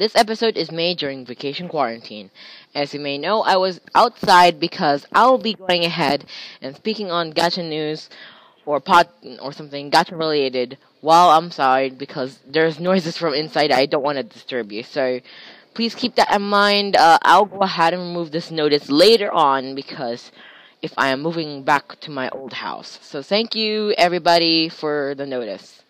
This episode is made during vacation quarantine. As you may know, I was outside because I'll be going ahead and speaking on gacha news or pot or something gacha related while I'm outside because there's noises from inside I don't want to disturb you. So please keep that in mind. Uh, I'll go ahead and remove this notice later on because if I am moving back to my old house. So thank you everybody for the notice.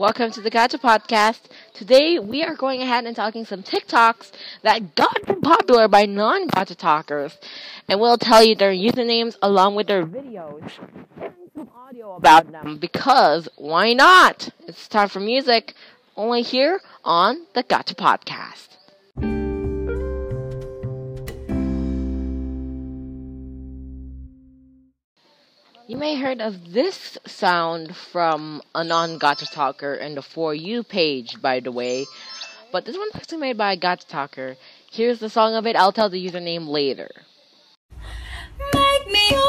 Welcome to the Gacha Podcast. Today we are going ahead and talking some TikToks that got popular by non-Gacha talkers, and we'll tell you their usernames along with their videos and some audio about them because why not? It's time for music, only here on the Gacha Podcast. You may have heard of this sound from a non-Gacha talker in the For You page, by the way. But this one's actually made by a Gacha talker. Here's the song of it. I'll tell the username later. Make me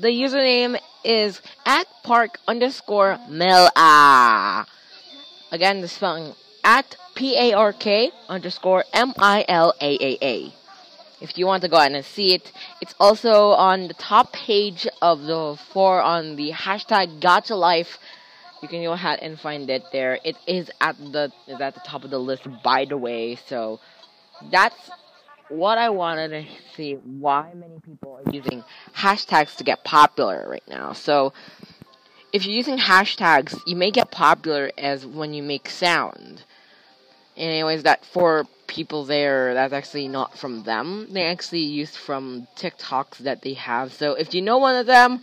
The username is at park underscore mila. Ah. Again, the spelling at P A R K underscore M I L A A A. If you want to go ahead and see it, it's also on the top page of the for on the hashtag Gacha Life. You can go ahead and find it there. It is at the is at the top of the list, by the way. So that's what I wanted to see why many people are using hashtags to get popular right now. So if you're using hashtags, you may get popular as when you make sound. Anyways, that for people there, that's actually not from them. They actually used from TikToks that they have. So if you know one of them,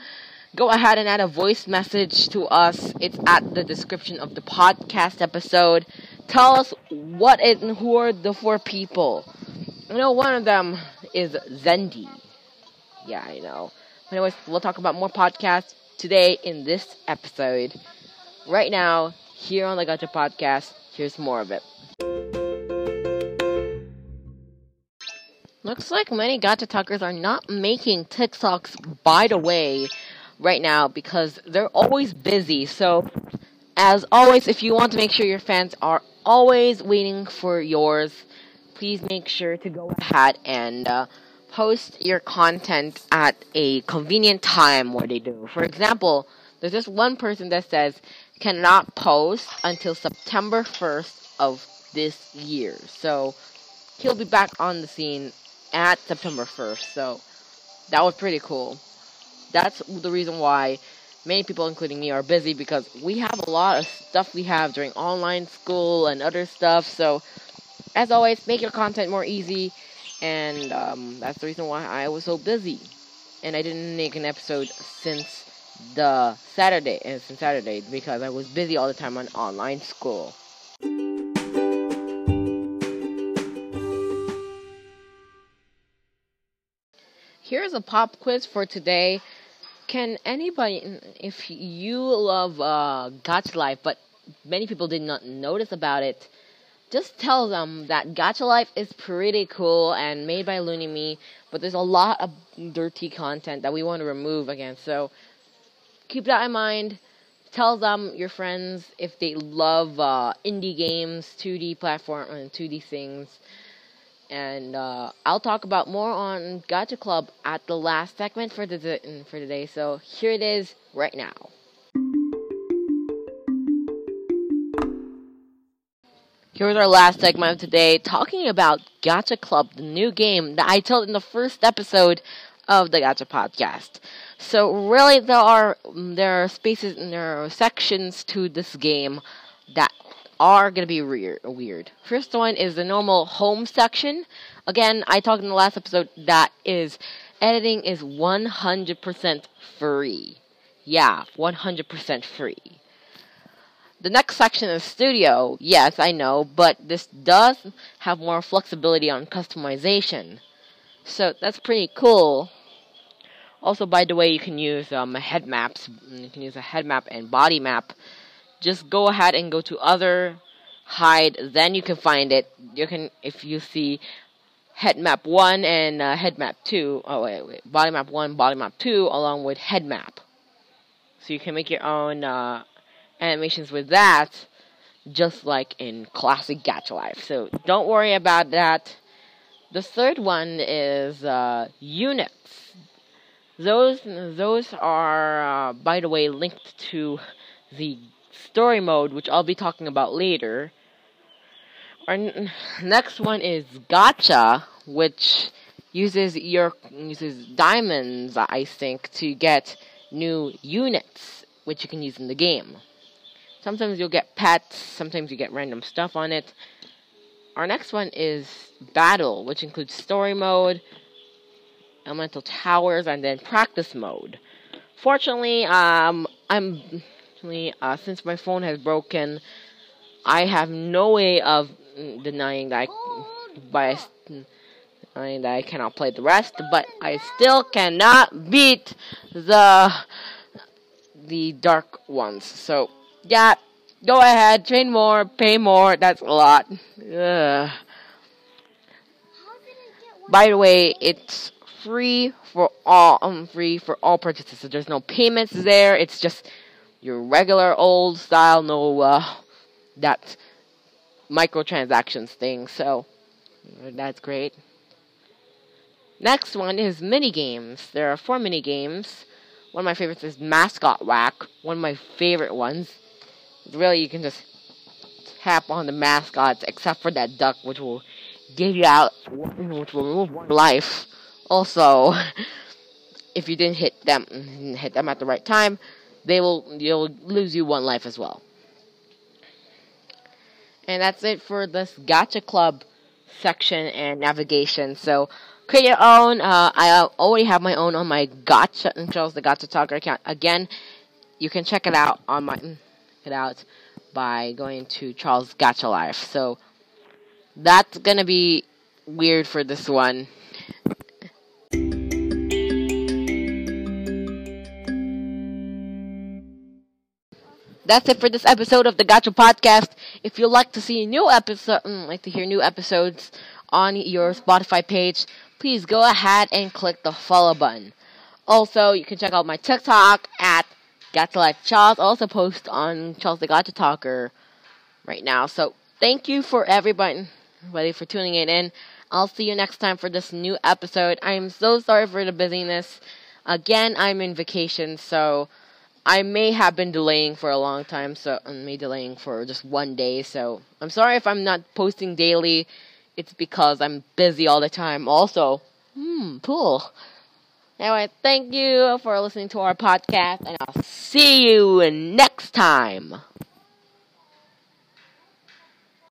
go ahead and add a voice message to us. It's at the description of the podcast episode. Tell us what it and who are the four people. I know one of them is Zendi. Yeah, I know. But anyways, we'll talk about more podcasts today in this episode. Right now, here on the Gacha Podcast, here's more of it. Looks like many Gacha talkers are not making TikToks, by the way, right now because they're always busy. So, as always, if you want to make sure your fans are always waiting for yours, please make sure to go ahead and uh, post your content at a convenient time where they do. For example, there's this one person that says cannot post until September 1st of this year. So he'll be back on the scene at September 1st. So that was pretty cool. That's the reason why many people, including me, are busy because we have a lot of stuff we have during online school and other stuff. So as always, make your content more easy, and um, that's the reason why I was so busy, and I didn't make an episode since the Saturday, and since Saturday because I was busy all the time on online school. Here's a pop quiz for today. Can anybody, if you love uh, Gacha Life, but many people did not notice about it, just tell them that Gacha Life is pretty cool and made by Lunime, but there's a lot of dirty content that we want to remove again. So keep that in mind. Tell them your friends if they love uh, indie games, 2D platform, and 2D things. And uh, I'll talk about more on Gacha Club at the last segment for the for today. So here it is right now. Here's our last segment of today, talking about Gacha Club, the new game that I told in the first episode of the Gacha podcast. So really, there are there are spaces and there are sections to this game that are gonna be weird. Weird. First one is the normal home section. Again, I talked in the last episode that is editing is 100% free. Yeah, 100% free. The next section is studio. Yes, I know, but this does have more flexibility on customization. So that's pretty cool. Also, by the way, you can use um, head maps. You can use a head map and body map. Just go ahead and go to other, hide, then you can find it. You can, if you see head map 1 and uh, head map 2, oh wait, wait, body map 1, body map 2, along with head map. So you can make your own uh, animations with that, just like in classic Gacha Life. So don't worry about that. The third one is uh, units. Those those are, uh, by the way, linked to the story mode, which I'll be talking about later. Our next one is Gacha, which uses your uses diamonds, I think, to get new units, which you can use in the game. Sometimes you'll get pets, sometimes you get random stuff on it. Our next one is Battle, which includes story mode, elemental towers, and then practice mode. Fortunately, um, I'm uh, since my phone has broken, I have no way of denying that I, by denying that I cannot play the rest, but I still cannot beat the the dark ones. So yeah, go ahead, train more, pay more. That's a lot. Ugh. By the way, it's free for all. Um, free for all purchases. So there's no payments there. It's just your regular old style, no uh, that microtransactions thing. So that's great. Next one is mini games. There are four mini games. One of my favorites is Mascot Whack. One of my favorite ones. Really, you can just tap on the mascots, except for that duck, which will give you out, which will remove one life. Also, if you didn't hit them, hit them at the right time, they will you'll lose you one life as well. And that's it for this Gacha Club section and navigation. So create your own. Uh, I already have my own on my Gacha Charles the Gacha Talker account. Again, you can check it out on my it out by going to Charles Gacha Life. So that's gonna be weird for this one. That's it for this episode of the Gacha Podcast. If you'd like to see new episode, mm, like to hear new episodes on your Spotify page, please go ahead and click the follow button. Also, you can check out my TikTok at Gacha Life Charles. Also post on Charles the Gacha Talker right now. So thank you for everybody, for tuning in. I'll see you next time for this new episode. I'm so sorry for the busyness. Again, I'm in vacation, so I may have been delaying for a long time, so I may delaying for just one day. So I'm sorry if I'm not posting daily. It's because I'm busy all the time. Also, hmm, cool. Anyway, thank you for listening to our podcast, and I'll see you next time.